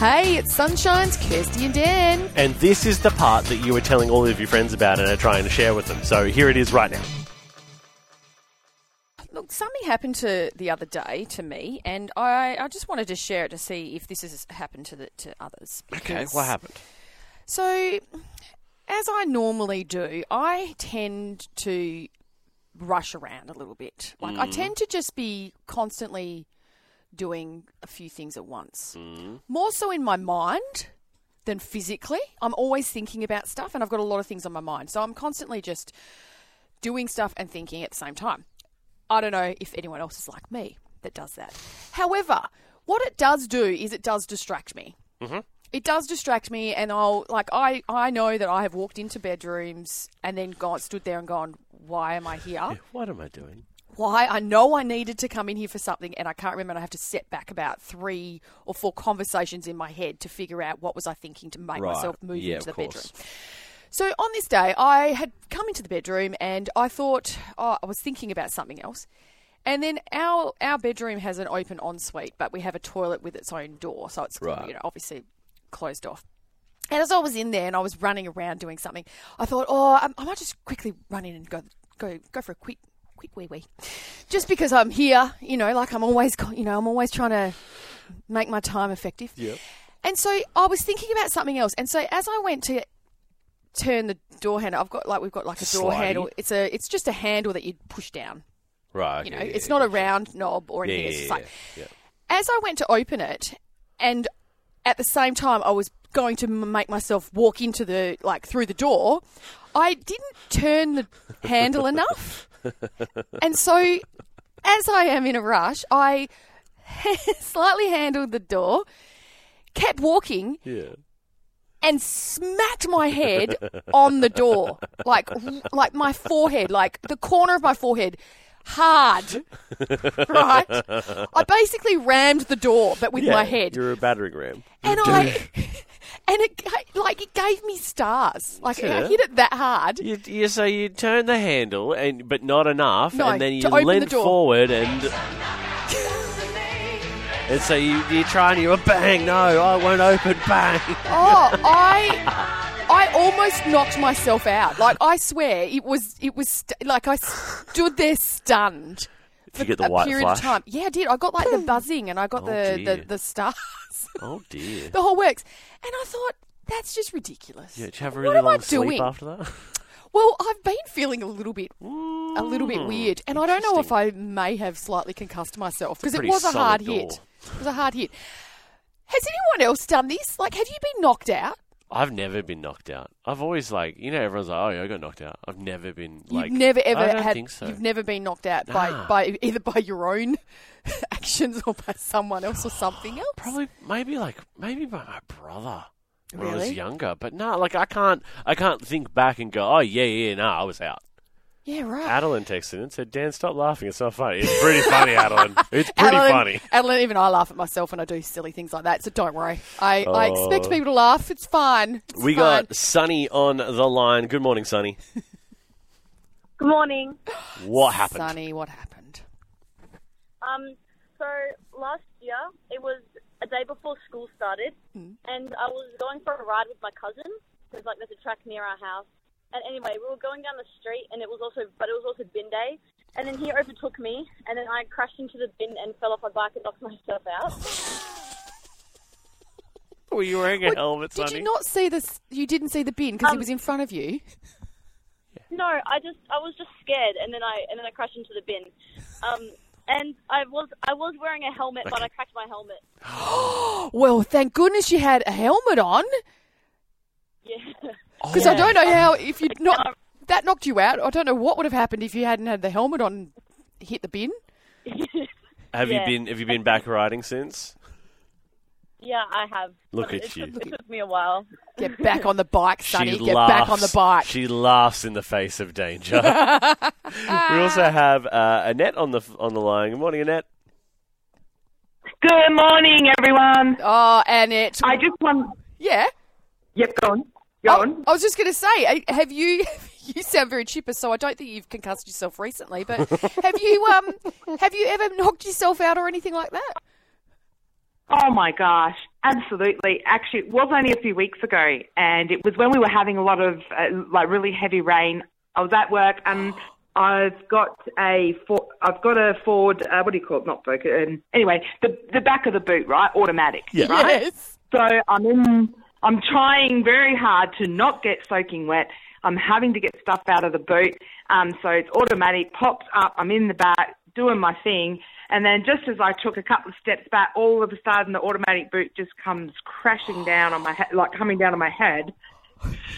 Hey, it's Sunshine's Kirsty and Dan. And this is the part that you were telling all of your friends about and are trying to share with them. So here it is right now. Look, something happened to the other day to me, and I, I just wanted to share it to see if this has happened to the, to others. Okay, what happened? So, as I normally do, I tend to rush around a little bit. Like, I mm. tend to just be constantly doing a few things at once. Mm. More so in my mind than physically. I'm always thinking about stuff, and I've got a lot of things on my mind. So, I'm constantly just doing stuff and thinking at the same time. I don't know if anyone else is like me that does that. However, what it does do is it does distract me. Mm-hmm. It does distract me, and I'll like I I know that I have walked into bedrooms and then gone stood there and gone, why am I here? What am I doing? Why I know I needed to come in here for something, and I can't remember. And I have to set back about three or four conversations in my head to figure out what was I thinking to make Right. myself move Yeah, into the course. bedroom. So on this day, I had come into the bedroom and I thought, oh, I was thinking about something else. And then our our bedroom has an open ensuite, but we have a toilet with its own door, so it's Right. you know obviously closed off. And as I was in there and I was running around doing something, I thought, oh, I, I might just quickly run in and go go go for a quick quick wee wee, just because I'm here. You know, like I'm always you know I'm always trying to make my time effective. Yeah. And so I was thinking about something else. And so as I went to turn the door handle, I've got like we've got like a door Slidey. handle. It's a it's just a handle that you push down. Right. You know, yeah, it's yeah, not a round knob or anything. yeah, it's just like yeah. as I went to open it, and at the same time I was going to make myself walk into the like through the door, I didn't turn the handle enough, and so as I am in a rush, I slightly handled the door, kept walking, Yeah. and smacked my head on the door, like like my forehead, like the corner of my forehead, hard. Right, I basically rammed the door, but with Yeah, my head, You're a battering ram. and I, and it like it gave me stars. Like I hit it that hard. You, you so you turn the handle and but not enough, No, and then you lean forward and. And so you, you try and you bang, no, I won't open, bang. Oh, I. I almost knocked myself out. Like I swear, it was it was st- like I stood there stunned for you get the a white period flash? of time. Yeah, I did. I got like the buzzing and I got Oh, the, the the stars, Oh dear. the whole works. And I thought that's just ridiculous. Yeah, did you have a really am I long sleep doing? after that? Well, I've been feeling a little bit a little bit hmm. weird, and I don't know if I may have slightly concussed myself because it pretty was a solid hard door. hit. It was a hard hit. Has anyone else done this? Like, have you been knocked out? I've never been knocked out. I've always like you know everyone's like oh yeah I got knocked out. I've never been like you've never ever I don't had. think so. You've never been knocked out by, Nah. by either by your own actions or by someone else or something else. Probably maybe like maybe by my brother when I was Really? younger. But no, like I can't I can't think back and go oh yeah yeah no I was out. Yeah, right. Adeline texted in and said Dan stop laughing it's not funny. It's pretty funny Adeline. It's pretty Adeline, funny. Adeline, even I laugh at myself when I do silly things like that. So don't worry. I, I expect Oh. people to laugh. It's fine. It's We fine. got Sunny on the line. Good morning, Sunny. Good morning. What happened? Sunny, what happened? Um, so last year it was a day before school started, Hmm. and I was going for a ride with my cousin because like there's a track near our house. And anyway, we were going down the street, and it was also, but it was also bin day. And then he overtook me, and then I crashed into the bin and fell off my bike and knocked myself out. Were you wearing a What- helmet, Did Sunny? you not see this? You didn't see the bin because he Um, was in front of you. No, I just I was just scared, and then I and then I crashed into the bin. Um, and I was I was wearing a helmet, but I cracked my helmet. Well, thank goodness you had a helmet on Yeah. because I don't know how if you not that knocked you out. I don't know what would have happened if you hadn't had the helmet on, hit the bin. Have Yeah. you been Have you been back riding since? Yeah, I have. Look at it you. Took, it took me a while. Get back on the bike, Sunny. Get laughs. back on the bike. She laughs in the face of danger. we also have uh, Annette on the on the line. Good morning, Annette. Good morning, everyone. Oh, Annette. I just want. yeah. Yep, go on. Go Oh, on. I was just going to say, have you? You sound very chipper, so I don't think you've concussed yourself recently. But have you? Um, have you ever knocked yourself out or anything like that? Oh my gosh. absolutely. Actually, it was only a few weeks ago, and it was when we were having a lot of uh, like really heavy rain. I was at work, and I've got a Ford, I've got a Ford. Uh, what do you call it? Not Focus. Um, anyway, the the back of the boot, right? Automatic. Yeah. Right. Yes. So I'm in. I'm trying very hard to not get soaking wet. I'm having to get stuff out of the boot. Um, so it's automatic, pops up. I'm in the back doing my thing, and then just as I took a couple of steps back, all of a sudden the automatic boot just comes crashing down on my head, like coming down on my head,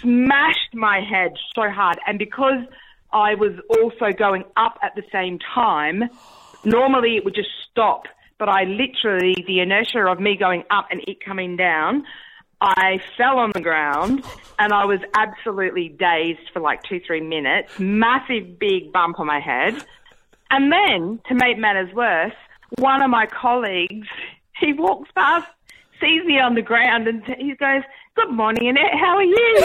smashed my head so hard, and because I was also going up at the same time, normally it would just stop, but I literally the inertia of me going up and it coming down. I fell on the ground and I was absolutely dazed for like two, three minutes. Massive big bump on my head. And then, to make matters worse, one of my colleagues, he walks past, sees me on the ground, and he goes, Good morning, Annette, how are you?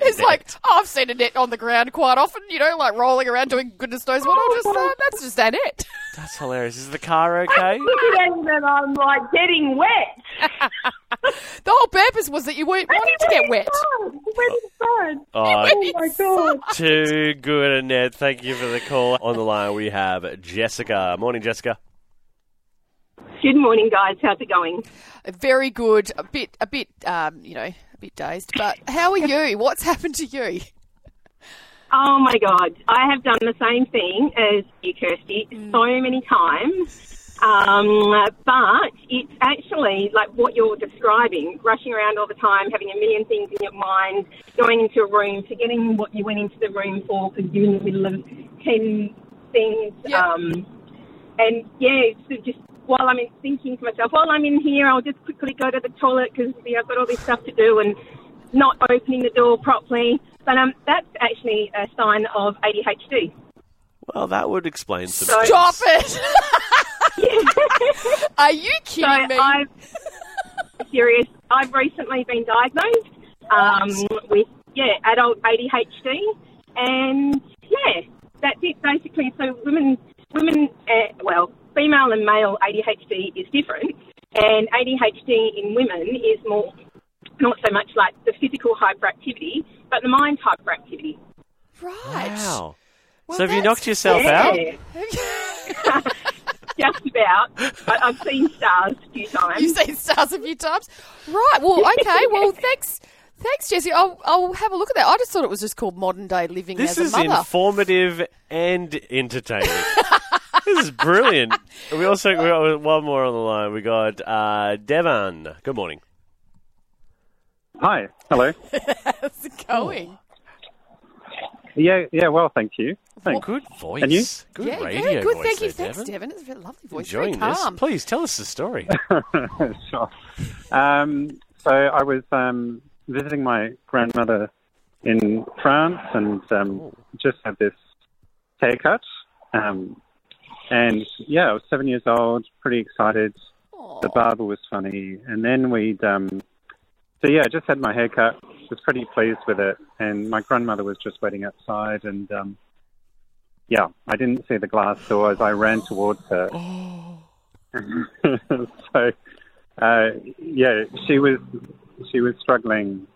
It's like I've seen Annette on the ground quite often, you know, like rolling around doing goodness knows what. I'll just uh, that's just Annette. That's hilarious. Is the car okay? Looking at him and I'm like getting wet. The whole purpose was that you weren't wanting to get wet. Oh, Oh, oh my God. too good, Annette. Thank you for the call. On the line, we have Jessica. Morning, Jessica. Good morning, guys. How's it going? Very good. A bit, a bit, um, you know, a bit dazed. But how are you? What's happened to you? Oh my God, I have done the same thing as you, Kirsty, so many times. Um, but it's actually like what you're describing: rushing around all the time, having a million things in your mind, going into a room, forgetting what you went into the room for because you're in the middle of ten things. Yeah. Um, and yeah, so just while I'm in, thinking to myself, while I'm in here, I'll just quickly go to the toilet because I've got all this stuff to do and not opening the door properly. But um, that's actually a sign of ADHD. Well, that would explain some. So- Stop it! Are you So kidding me? I've serious. I've recently been diagnosed um, with yeah adult ADHD, and yeah, that's it basically. So women, women, uh, well, female and male ADHD is different, and ADHD in women is more not so much like the physical hyperactivity, but the mind hyperactivity. right. Wow. Well, so have you knocked yourself out? Just about. But I've seen stars a few times. You've seen stars a few times, right? Well, okay. Well, thanks, thanks, Jesse. I'll, I'll have a look at that. I just thought it was just called modern day living This as is a mother. informative and entertaining. this is brilliant. We also we got one more on the line. We got uh, Devan. Good morning. Hi. Hello. How's it going? Yeah, yeah, well, thank you. Thanks. Good voice. And you? Good yeah, radio very good. voice Thank you. there, Thanks, Devon. Devon. It's a very lovely voice. Enjoying very this. calm. Please tell us the story. sure. Um, so I was um, visiting my grandmother in France and um, just had this haircut. Um, and yeah, I was seven years old, pretty excited. The barber was funny. And then we'd, um, so yeah, I just had my haircut, was pretty pleased with it. And my grandmother was just waiting outside. And um, yeah, I didn't see the glass door as I ran towards her. so uh, yeah, she was she was struggling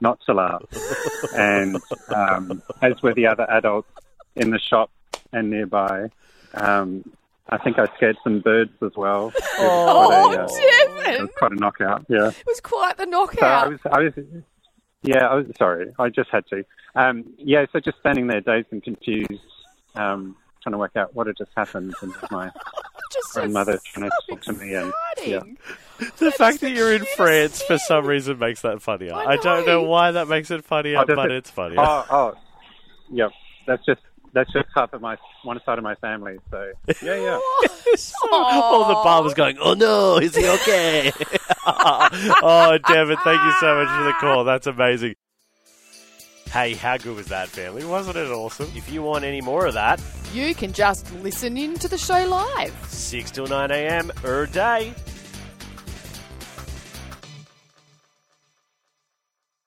not to laugh, and um, as were the other adults in the shop and nearby. Um, I think I scared some birds as well. It was Oh, quite a, uh, it was quite a knockout. Yeah. It was quite the So I knockout. was, I was, yeah, I was sorry. I just had to. Um, yeah, so just standing there, dazed and confused, um, trying to work out what had just happened, and my just so grandmother trying to talk to me, and yeah. exciting. The fact that you're in cutest France for some reason makes that funnier. I I, don't know know. why that makes it funnier, Oh, but it? it's funnier. Oh, oh, yeah. That's just that's just half of my one side of my family. So yeah, yeah. All the barbers going, oh no, is he okay? oh, Devin, thank you so much for the call. That's amazing. Hey, how good was that, family? Wasn't it awesome? If you want any more of that, You can just listen in to the show live. 6 till 9 a.m. er day.